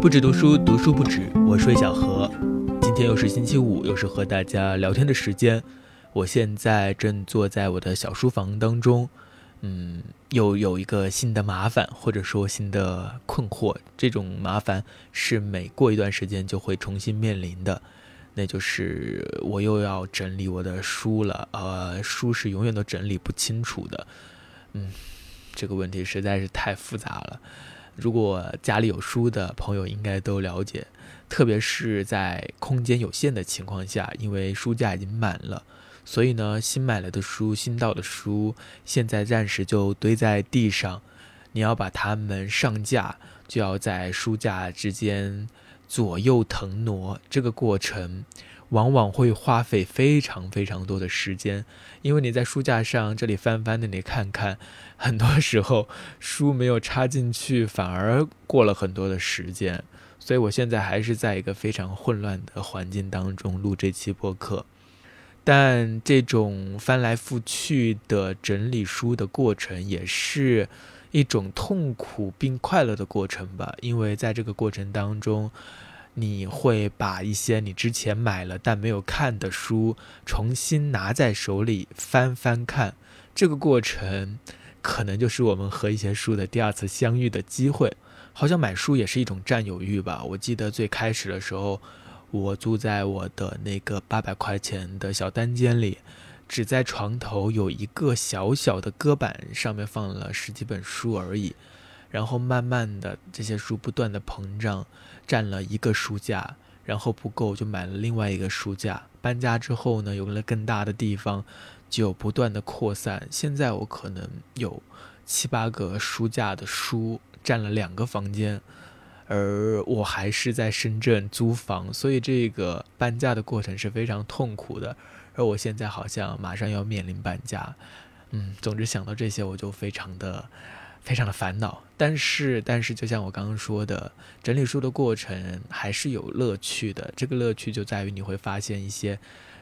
不止读书，读书不止。我是小何，今天又是星期五，又是和大家聊天的时间。我现在正坐在我的小书房当中，嗯，又有一个新的麻烦，或者说新的困惑。这种麻烦是每过一段时间就会重新面临的，那就是我又要整理我的书了。呃，书是永远都整理不清楚的。嗯，这个问题实在是太复杂了。如果家里有书的朋友应该都了解，特别是在空间有限的情况下，因为书架已经满了，所以呢，新买来的书、新到的书，现在暂时就堆在地上。你要把它们上架，就要在书架之间左右腾挪，这个过程。往往会花费非常非常多的时间，因为你在书架上这里翻翻那里看看，很多时候书没有插进去，反而过了很多的时间。所以我现在还是在一个非常混乱的环境当中录这期播客，但这种翻来覆去的整理书的过程，也是一种痛苦并快乐的过程吧，因为在这个过程当中。你会把一些你之前买了但没有看的书重新拿在手里翻翻看，这个过程可能就是我们和一些书的第二次相遇的机会。好像买书也是一种占有欲吧。我记得最开始的时候，我住在我的那个八百块钱的小单间里，只在床头有一个小小的搁板，上面放了十几本书而已。然后慢慢的，这些书不断的膨胀，占了一个书架，然后不够就买了另外一个书架。搬家之后呢，有了更大的地方，就不断的扩散。现在我可能有七八个书架的书占了两个房间，而我还是在深圳租房，所以这个搬家的过程是非常痛苦的。而我现在好像马上要面临搬家，嗯，总之想到这些我就非常的。非常的烦恼，但是但是，就像我刚刚说的，整理书的过程还是有乐趣的。这个乐趣就在于你会发现一些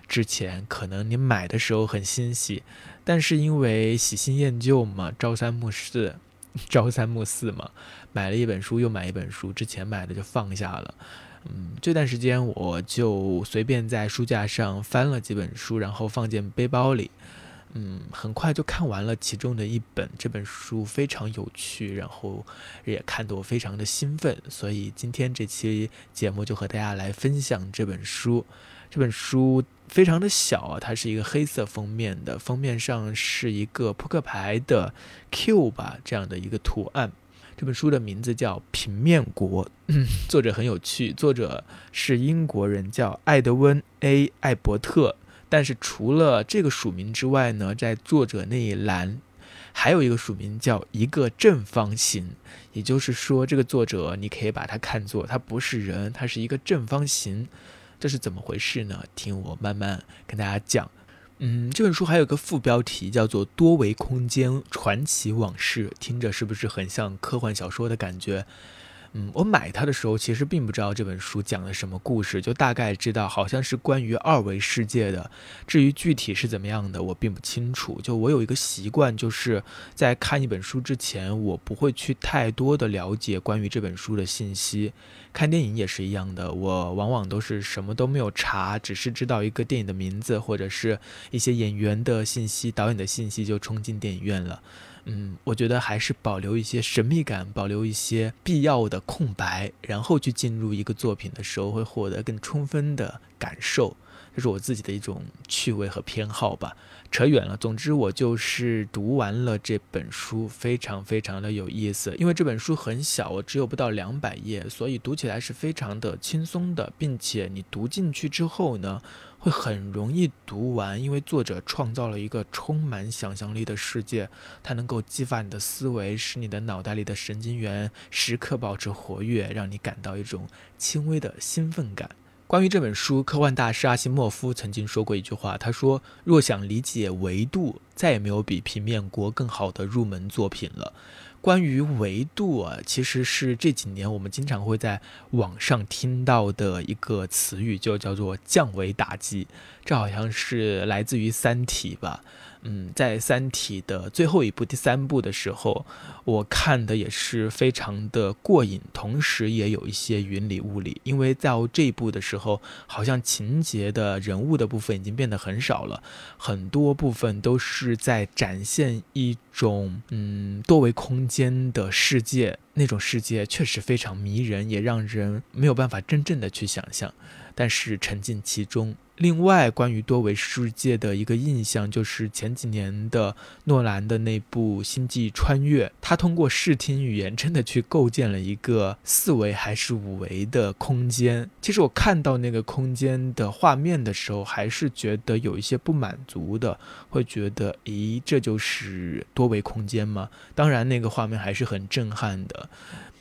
之前可能你买的时候很欣喜，但是因为喜新厌旧嘛，朝三暮四，朝三暮四嘛，买了一本书又买一本书，之前买的就放下了。嗯，这段时间我就随便在书架上翻了几本书，然后放进背包里。嗯，很快就看完了其中的一本，这本书非常有趣，然后也看得我非常的兴奋，所以今天这期节目就和大家来分享这本书。这本书非常的小啊，它是一个黑色封面的，封面上是一个扑克牌的 Q 吧这样的一个图案。这本书的名字叫《平面国》，作者很有趣，作者是英国人，叫艾德温 ·A· 艾伯特。但是除了这个署名之外呢，在作者那一栏还有一个署名叫一个正方形，也就是说，这个作者你可以把它看作他不是人，他是一个正方形。这是怎么回事呢？听我慢慢跟大家讲。嗯，这本书还有个副标题叫做《多维空间传奇往事》，听着是不是很像科幻小说的感觉？嗯，我买它的时候其实并不知道这本书讲了什么故事，就大概知道好像是关于二维世界的。至于具体是怎么样的，我并不清楚。就我有一个习惯，就是在看一本书之前，我不会去太多的了解关于这本书的信息。看电影也是一样的，我往往都是什么都没有查，只是知道一个电影的名字或者是一些演员的信息、导演的信息，就冲进电影院了。嗯，我觉得还是保留一些神秘感，保留一些必要的空白，然后去进入一个作品的时候，会获得更充分的感受。这是我自己的一种趣味和偏好吧。扯远了，总之我就是读完了这本书，非常非常的有意思。因为这本书很小，我只有不到两百页，所以读起来是非常的轻松的，并且你读进去之后呢。会很容易读完，因为作者创造了一个充满想象力的世界，它能够激发你的思维，使你的脑袋里的神经元时刻保持活跃，让你感到一种轻微的兴奋感。关于这本书，科幻大师阿西莫夫曾经说过一句话，他说：“若想理解维度，再也没有比《平面国》更好的入门作品了。”关于维度啊，其实是这几年我们经常会在网上听到的一个词语，就叫做降维打击。这好像是来自于《三体》吧？嗯，在《三体》的最后一部第三部的时候，我看的也是非常的过瘾，同时也有一些云里雾里。因为到这一部的时候，好像情节的人物的部分已经变得很少了，很多部分都是在展现一种嗯多维空间的世界，那种世界确实非常迷人，也让人没有办法真正的去想象，但是沉浸其中。另外，关于多维世界的一个印象，就是前几年的诺兰的那部《星际穿越》，他通过视听语言真的去构建了一个四维还是五维的空间。其实我看到那个空间的画面的时候，还是觉得有一些不满足的，会觉得，咦，这就是多维空间吗？当然，那个画面还是很震撼的。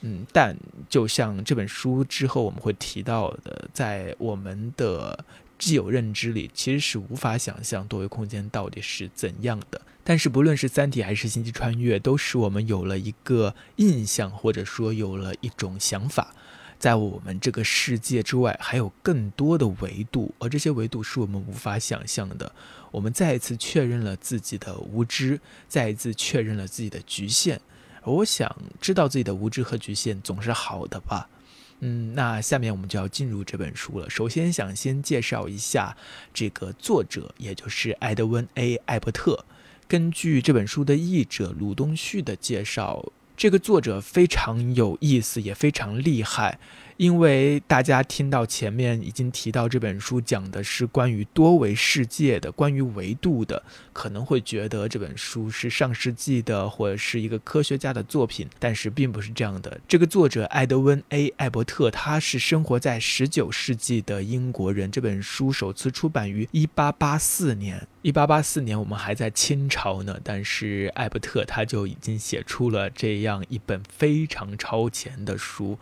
嗯，但就像这本书之后我们会提到的，在我们的。既有认知里其实是无法想象多维空间到底是怎样的，但是不论是《三体》还是《星际穿越》，都使我们有了一个印象，或者说有了一种想法，在我们这个世界之外还有更多的维度，而这些维度是我们无法想象的。我们再一次确认了自己的无知，再一次确认了自己的局限。我想知道自己的无知和局限总是好的吧。嗯，那下面我们就要进入这本书了。首先想先介绍一下这个作者，也就是埃德温 ·A· 艾伯特。根据这本书的译者鲁东旭的介绍，这个作者非常有意思，也非常厉害。因为大家听到前面已经提到这本书讲的是关于多维世界的、关于维度的，可能会觉得这本书是上世纪的或者是一个科学家的作品，但是并不是这样的。这个作者艾德温 ·A· 艾伯特，他是生活在十九世纪的英国人。这本书首次出版于一八八四年一八八四年我们还在清朝呢，但是艾伯特他就已经写出了这样一本非常超前的书。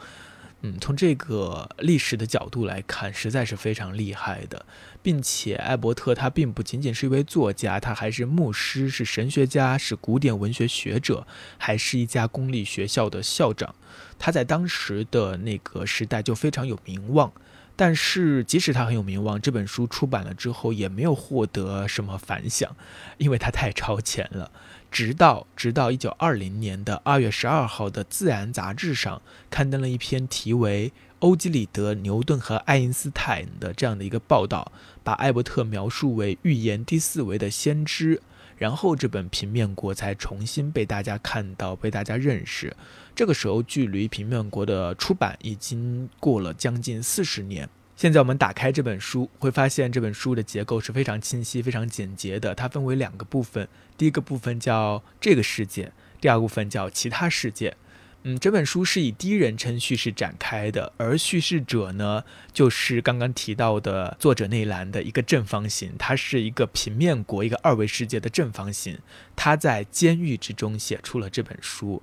嗯，从这个历史的角度来看，实在是非常厉害的，并且艾伯特他并不仅仅是一位作家，他还是牧师，是神学家，是古典文学学者，还是一家公立学校的校长。他在当时的那个时代就非常有名望。但是，即使他很有名望，这本书出版了之后也没有获得什么反响，因为他太超前了。直到直到一九二零年的二月十二号的《自然》杂志上刊登了一篇题为《欧几里得、牛顿和爱因斯坦》的这样的一个报道，把艾伯特描述为预言第四维的先知，然后这本《平面国》才重新被大家看到、被大家认识。这个时候，距离《平面国》的出版已经过了将近四十年。现在我们打开这本书，会发现这本书的结构是非常清晰、非常简洁的。它分为两个部分，第一个部分叫这个世界，第二部分叫其他世界。嗯，这本书是以第一人称叙事展开的，而叙事者呢，就是刚刚提到的作者内栏的一个正方形，它是一个平面国、一个二维世界的正方形。他在监狱之中写出了这本书。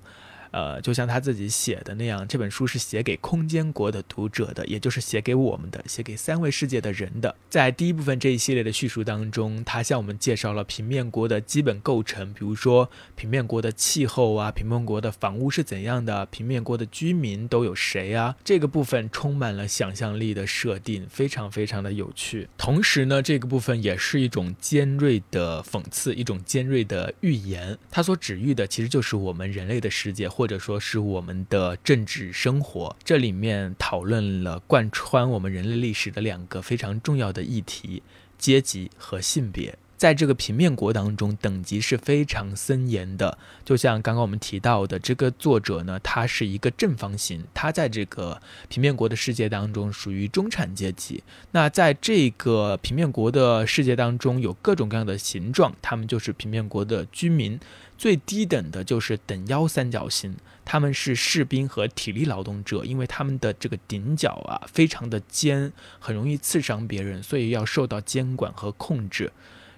呃，就像他自己写的那样，这本书是写给空间国的读者的，也就是写给我们的，写给三维世界的人的。在第一部分这一系列的叙述当中，他向我们介绍了平面国的基本构成，比如说平面国的气候啊，平面国的房屋是怎样的，平面国的居民都有谁啊？这个部分充满了想象力的设定，非常非常的有趣。同时呢，这个部分也是一种尖锐的讽刺，一种尖锐的预言。它所指喻的其实就是我们人类的世界。或者说是我们的政治生活，这里面讨论了贯穿我们人类历史的两个非常重要的议题：阶级和性别。在这个平面国当中，等级是非常森严的。就像刚刚我们提到的，这个作者呢，他是一个正方形，他在这个平面国的世界当中属于中产阶级。那在这个平面国的世界当中，有各种各样的形状，他们就是平面国的居民。最低等的就是等腰三角形，他们是士兵和体力劳动者，因为他们的这个顶角啊非常的尖，很容易刺伤别人，所以要受到监管和控制。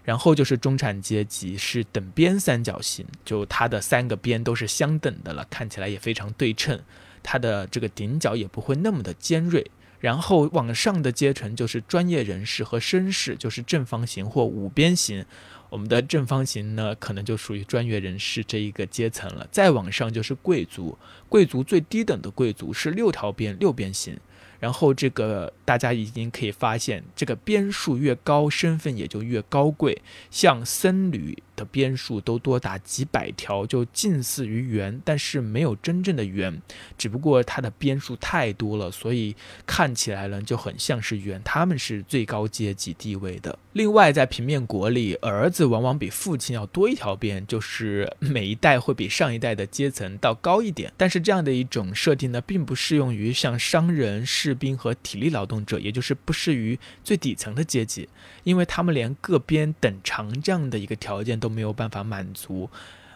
然后就是中产阶级，是等边三角形，就它的三个边都是相等的了，看起来也非常对称，它的这个顶角也不会那么的尖锐。然后往上的阶层就是专业人士和绅士，就是正方形或五边形。我们的正方形呢，可能就属于专业人士这一个阶层了。再往上就是贵族，贵族最低等的贵族是六条边六边形。然后这个大家已经可以发现，这个边数越高，身份也就越高贵。像僧侣的边数都多达几百条，就近似于圆，但是没有真正的圆，只不过它的边数太多了，所以看起来呢就很像是圆。他们是最高阶级地位的。另外，在平面国里，儿子往往比父亲要多一条边，就是每一代会比上一代的阶层到高一点。但是这样的一种设定呢，并不适用于像商人是。士兵和体力劳动者，也就是不适于最底层的阶级，因为他们连各边等长这样的一个条件都没有办法满足，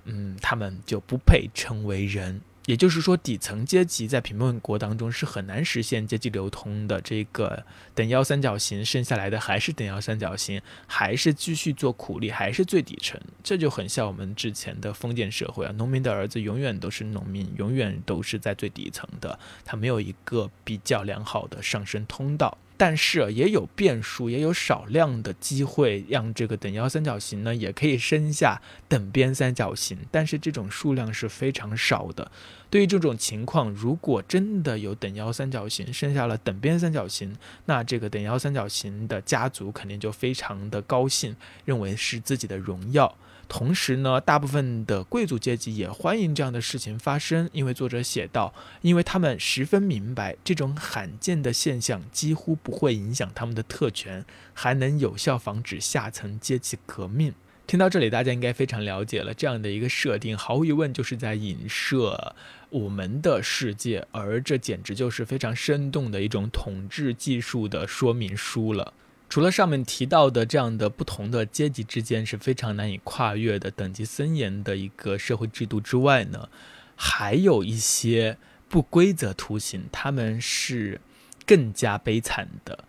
嗯，他们就不配称为人。也就是说，底层阶级在平民国当中是很难实现阶级流通的。这个等腰三角形剩下来的还是等腰三角形，还是继续做苦力，还是最底层。这就很像我们之前的封建社会啊，农民的儿子永远都是农民，永远都是在最底层的，他没有一个比较良好的上升通道。但是也有变数，也有少量的机会让这个等腰三角形呢，也可以生下等边三角形。但是这种数量是非常少的。对于这种情况，如果真的有等腰三角形生下了等边三角形，那这个等腰三角形的家族肯定就非常的高兴，认为是自己的荣耀。同时呢，大部分的贵族阶级也欢迎这样的事情发生，因为作者写道，因为他们十分明白，这种罕见的现象几乎不会影响他们的特权，还能有效防止下层阶级革命。听到这里，大家应该非常了解了，这样的一个设定，毫无疑问就是在影射我们的世界，而这简直就是非常生动的一种统治技术的说明书了。除了上面提到的这样的不同的阶级之间是非常难以跨越的等级森严的一个社会制度之外呢，还有一些不规则图形，他们是更加悲惨的。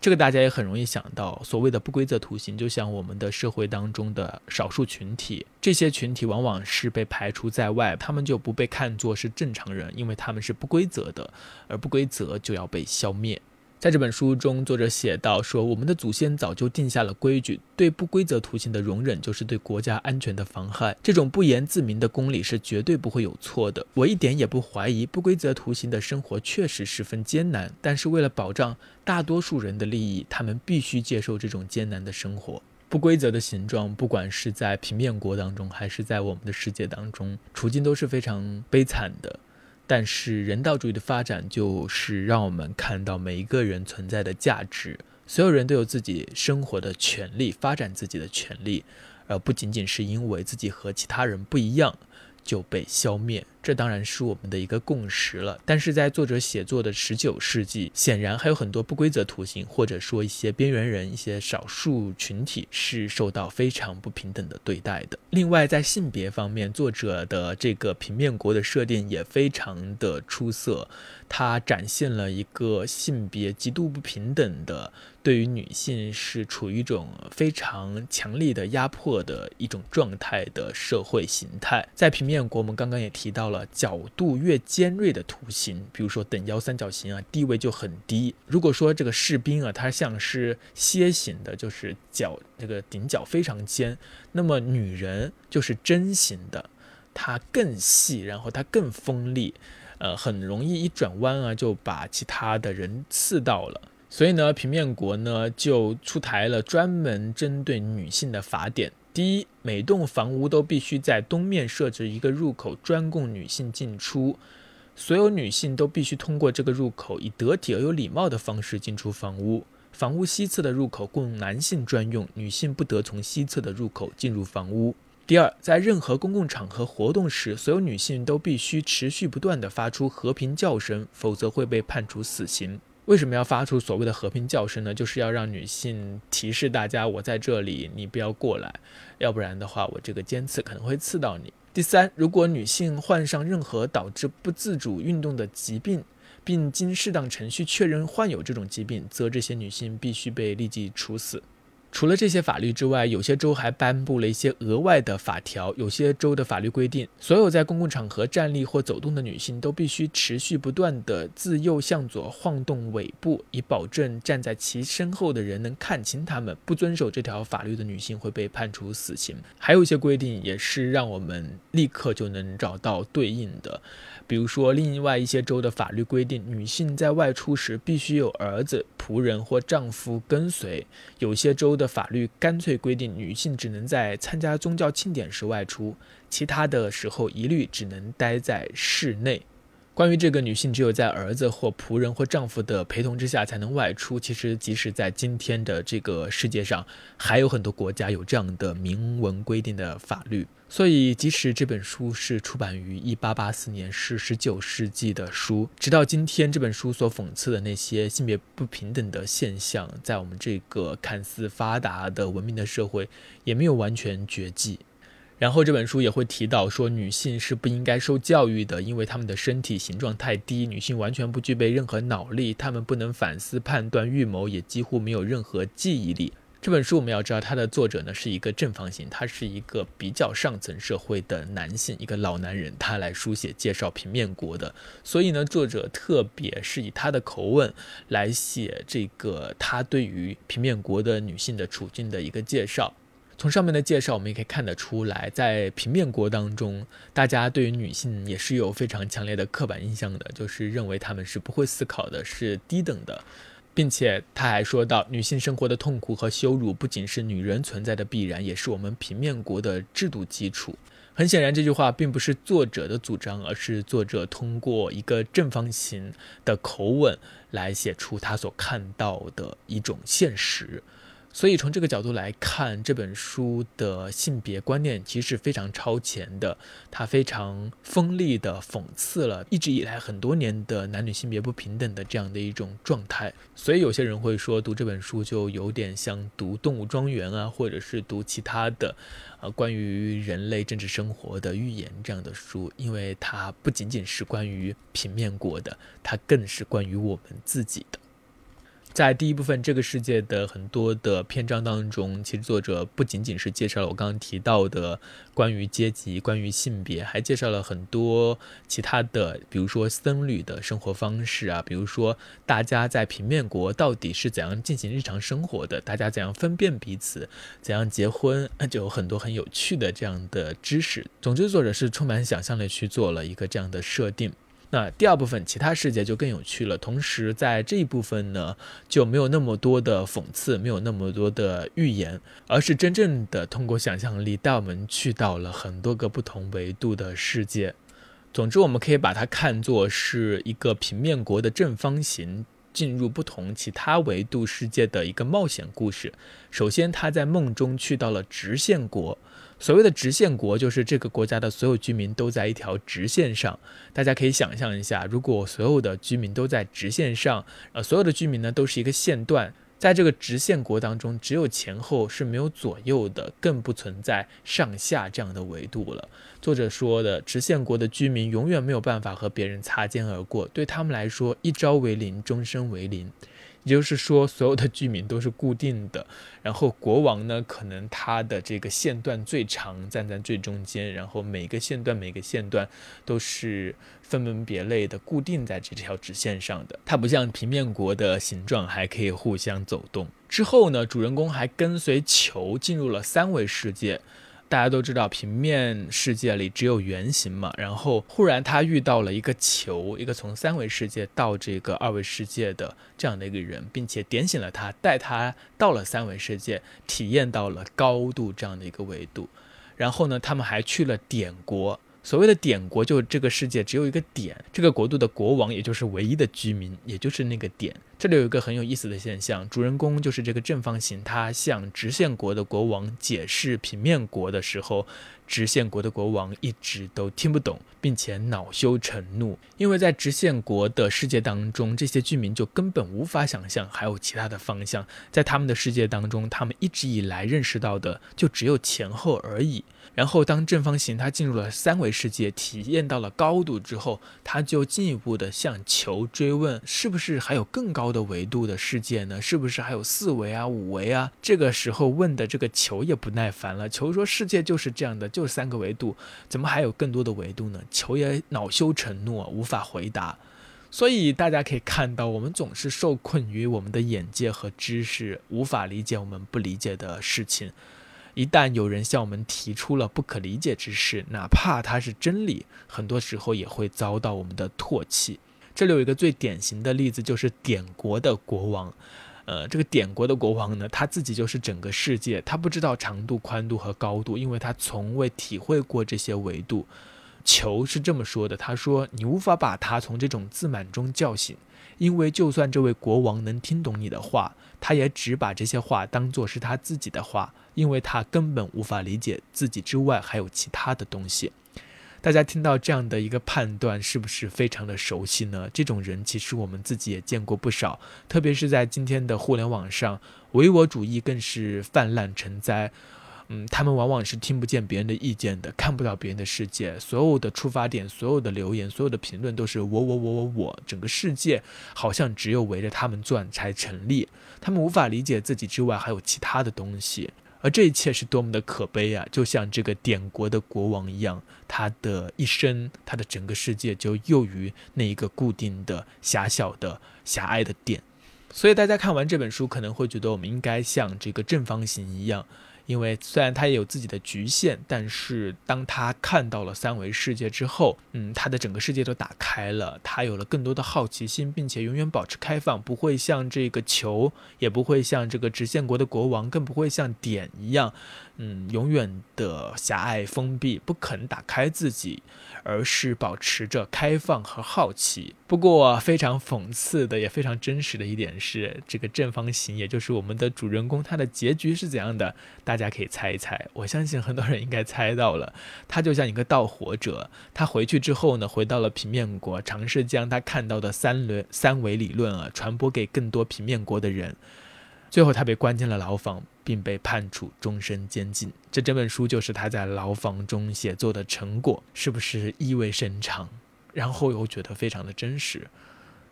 这个大家也很容易想到，所谓的不规则图形，就像我们的社会当中的少数群体，这些群体往往是被排除在外，他们就不被看作是正常人，因为他们是不规则的，而不规则就要被消灭。在这本书中，作者写道说：“我们的祖先早就定下了规矩，对不规则图形的容忍就是对国家安全的妨害。这种不言自明的公理是绝对不会有错的。我一点也不怀疑不规则图形的生活确实十分艰难，但是为了保障大多数人的利益，他们必须接受这种艰难的生活。不规则的形状，不管是在平面国当中，还是在我们的世界当中，处境都是非常悲惨的。”但是人道主义的发展就是让我们看到每一个人存在的价值，所有人都有自己生活的权利，发展自己的权利，而不仅仅是因为自己和其他人不一样。就被消灭，这当然是我们的一个共识了。但是在作者写作的十九世纪，显然还有很多不规则图形，或者说一些边缘人、一些少数群体是受到非常不平等的对待的。另外，在性别方面，作者的这个平面国的设定也非常的出色，它展现了一个性别极度不平等的。对于女性是处于一种非常强力的压迫的一种状态的社会形态，在平面国，我们刚刚也提到了，角度越尖锐的图形，比如说等腰三角形啊，地位就很低。如果说这个士兵啊，他像是楔形的，就是角这个顶角非常尖，那么女人就是针形的，它更细，然后它更锋利，呃，很容易一转弯啊，就把其他的人刺到了。所以呢，平面国呢就出台了专门针对女性的法典。第一，每栋房屋都必须在东面设置一个入口，专供女性进出。所有女性都必须通过这个入口，以得体而有礼貌的方式进出房屋。房屋西侧的入口供男性专用，女性不得从西侧的入口进入房屋。第二，在任何公共场合活动时，所有女性都必须持续不断地发出和平叫声，否则会被判处死刑。为什么要发出所谓的和平叫声呢？就是要让女性提示大家，我在这里，你不要过来，要不然的话，我这个尖刺可能会刺到你。第三，如果女性患上任何导致不自主运动的疾病，并经适当程序确认患有这种疾病，则这些女性必须被立即处死。除了这些法律之外，有些州还颁布了一些额外的法条。有些州的法律规定，所有在公共场合站立或走动的女性都必须持续不断地自右向左晃动尾部，以保证站在其身后的人能看清她们。不遵守这条法律的女性会被判处死刑。还有一些规定也是让我们立刻就能找到对应的。比如说，另外一些州的法律规定，女性在外出时必须有儿子、仆人或丈夫跟随；有些州的法律干脆规定，女性只能在参加宗教庆典时外出，其他的时候一律只能待在室内。关于这个女性只有在儿子或仆人或丈夫的陪同之下才能外出，其实即使在今天的这个世界上，还有很多国家有这样的明文规定的法律。所以，即使这本书是出版于1884年，是19世纪的书，直到今天，这本书所讽刺的那些性别不平等的现象，在我们这个看似发达的文明的社会，也没有完全绝迹。然后这本书也会提到说，女性是不应该受教育的，因为她们的身体形状太低，女性完全不具备任何脑力，她们不能反思、判断、预谋，也几乎没有任何记忆力。这本书我们要知道，它的作者呢是一个正方形，他是一个比较上层社会的男性，一个老男人，他来书写介绍平面国的。所以呢，作者特别是以他的口吻来写这个他对于平面国的女性的处境的一个介绍。从上面的介绍，我们也可以看得出来，在平面国当中，大家对于女性也是有非常强烈的刻板印象的，就是认为她们是不会思考的，是低等的，并且他还说到，女性生活的痛苦和羞辱不仅是女人存在的必然，也是我们平面国的制度基础。很显然，这句话并不是作者的主张，而是作者通过一个正方形的口吻来写出他所看到的一种现实。所以从这个角度来看，这本书的性别观念其实是非常超前的，它非常锋利的讽刺了一直以来很多年的男女性别不平等的这样的一种状态。所以有些人会说，读这本书就有点像读《动物庄园》啊，或者是读其他的，呃，关于人类政治生活的寓言这样的书，因为它不仅仅是关于平面国的，它更是关于我们自己的。在第一部分这个世界的很多的篇章当中，其实作者不仅仅是介绍了我刚刚提到的关于阶级、关于性别，还介绍了很多其他的，比如说僧侣的生活方式啊，比如说大家在平面国到底是怎样进行日常生活的，大家怎样分辨彼此，怎样结婚，就有很多很有趣的这样的知识。总之，作者是充满想象力去做了一个这样的设定。那第二部分其他世界就更有趣了。同时，在这一部分呢，就没有那么多的讽刺，没有那么多的预言，而是真正的通过想象力带我们去到了很多个不同维度的世界。总之，我们可以把它看作是一个平面国的正方形进入不同其他维度世界的一个冒险故事。首先，他在梦中去到了直线国。所谓的直线国，就是这个国家的所有居民都在一条直线上。大家可以想象一下，如果所有的居民都在直线上，呃，所有的居民呢都是一个线段，在这个直线国当中，只有前后是没有左右的，更不存在上下这样的维度了。作者说的，直线国的居民永远没有办法和别人擦肩而过，对他们来说，一朝为零，终身为零。也就是说，所有的居民都是固定的，然后国王呢，可能他的这个线段最长，站在最中间，然后每个线段每个线段都是分门别类的固定在这条直线上的。它不像平面国的形状还可以互相走动。之后呢，主人公还跟随球进入了三维世界。大家都知道，平面世界里只有圆形嘛。然后忽然他遇到了一个球，一个从三维世界到这个二维世界的这样的一个人，并且点醒了他，带他到了三维世界，体验到了高度这样的一个维度。然后呢，他们还去了点国。所谓的点国，就这个世界只有一个点，这个国度的国王也就是唯一的居民，也就是那个点。这里有一个很有意思的现象，主人公就是这个正方形，他向直线国的国王解释平面国的时候，直线国的国王一直都听不懂，并且恼羞成怒，因为在直线国的世界当中，这些居民就根本无法想象还有其他的方向，在他们的世界当中，他们一直以来认识到的就只有前后而已。然后，当正方形它进入了三维世界，体验到了高度之后，它就进一步的向球追问：是不是还有更高的维度的世界呢？是不是还有四维啊、五维啊？这个时候问的这个球也不耐烦了，球说：世界就是这样的，就三个维度，怎么还有更多的维度呢？球也恼羞成怒，无法回答。所以大家可以看到，我们总是受困于我们的眼界和知识，无法理解我们不理解的事情。一旦有人向我们提出了不可理解之事，哪怕它是真理，很多时候也会遭到我们的唾弃。这里有一个最典型的例子，就是点国的国王。呃，这个点国的国王呢，他自己就是整个世界，他不知道长度、宽度和高度，因为他从未体会过这些维度。球是这么说的：“他说，你无法把他从这种自满中叫醒，因为就算这位国王能听懂你的话，他也只把这些话当作是他自己的话。”因为他根本无法理解自己之外还有其他的东西。大家听到这样的一个判断，是不是非常的熟悉呢？这种人其实我们自己也见过不少，特别是在今天的互联网上，唯我主义更是泛滥成灾。嗯，他们往往是听不见别人的意见的，看不到别人的世界，所有的出发点、所有的留言、所有的评论都是我我我我我，整个世界好像只有围着他们转才成立。他们无法理解自己之外还有其他的东西。而这一切是多么的可悲啊！就像这个点国的国王一样，他的一生，他的整个世界就囿于那一个固定的、狭小的、狭隘的点。所以大家看完这本书，可能会觉得我们应该像这个正方形一样。因为虽然他也有自己的局限，但是当他看到了三维世界之后，嗯，他的整个世界都打开了，他有了更多的好奇心，并且永远保持开放，不会像这个球，也不会像这个直线国的国王，更不会像点一样。嗯，永远的狭隘封闭，不肯打开自己，而是保持着开放和好奇。不过，非常讽刺的，也非常真实的一点是，这个正方形，也就是我们的主人公，他的结局是怎样的？大家可以猜一猜。我相信很多人应该猜到了。他就像一个盗火者，他回去之后呢，回到了平面国，尝试将他看到的三轮三维理论啊，传播给更多平面国的人。最后，他被关进了牢房，并被判处终身监禁。这整本书就是他在牢房中写作的成果，是不是意味深长？然后又觉得非常的真实。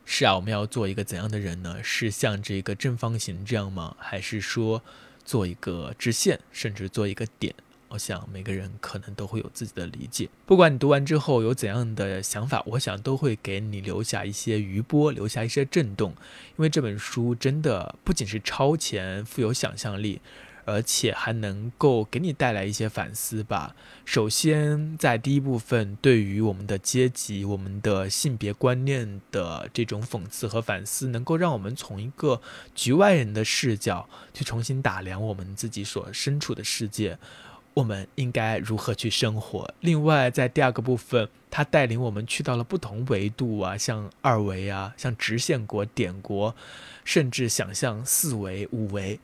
是啊，我们要做一个怎样的人呢？是像这个正方形这样吗？还是说做一个直线，甚至做一个点？我想每个人可能都会有自己的理解。不管你读完之后有怎样的想法，我想都会给你留下一些余波，留下一些震动。因为这本书真的不仅是超前、富有想象力，而且还能够给你带来一些反思吧。首先，在第一部分，对于我们的阶级、我们的性别观念的这种讽刺和反思，能够让我们从一个局外人的视角去重新打量我们自己所身处的世界。我们应该如何去生活？另外，在第二个部分，他带领我们去到了不同维度啊，像二维啊，像直线国、点国，甚至想象四维、五维。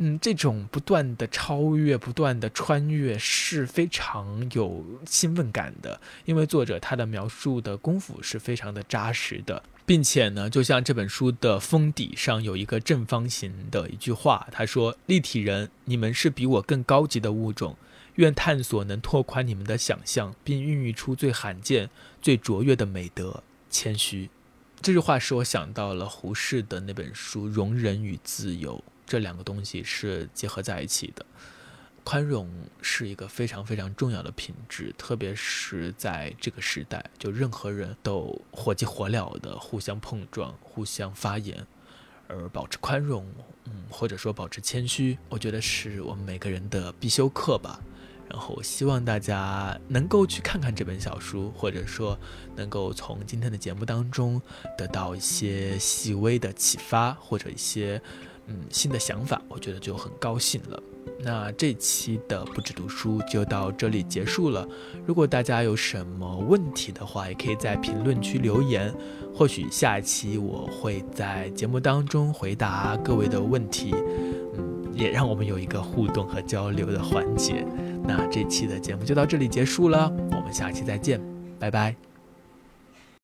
嗯，这种不断的超越、不断的穿越是非常有兴奋感的，因为作者他的描述的功夫是非常的扎实的，并且呢，就像这本书的封底上有一个正方形的一句话，他说：“立体人，你们是比我更高级的物种，愿探索能拓宽你们的想象，并孕育出最罕见、最卓越的美德——谦虚。”这句话使我想到了胡适的那本书《容忍与自由》。这两个东西是结合在一起的，宽容是一个非常非常重要的品质，特别是在这个时代，就任何人都火急火燎的互相碰撞、互相发言，而保持宽容，嗯，或者说保持谦虚，我觉得是我们每个人的必修课吧。然后希望大家能够去看看这本小书，或者说能够从今天的节目当中得到一些细微的启发，或者一些。嗯，新的想法，我觉得就很高兴了。那这期的不止读书就到这里结束了。如果大家有什么问题的话，也可以在评论区留言，或许下一期我会在节目当中回答各位的问题。嗯，也让我们有一个互动和交流的环节。那这期的节目就到这里结束了，我们下期再见，拜拜。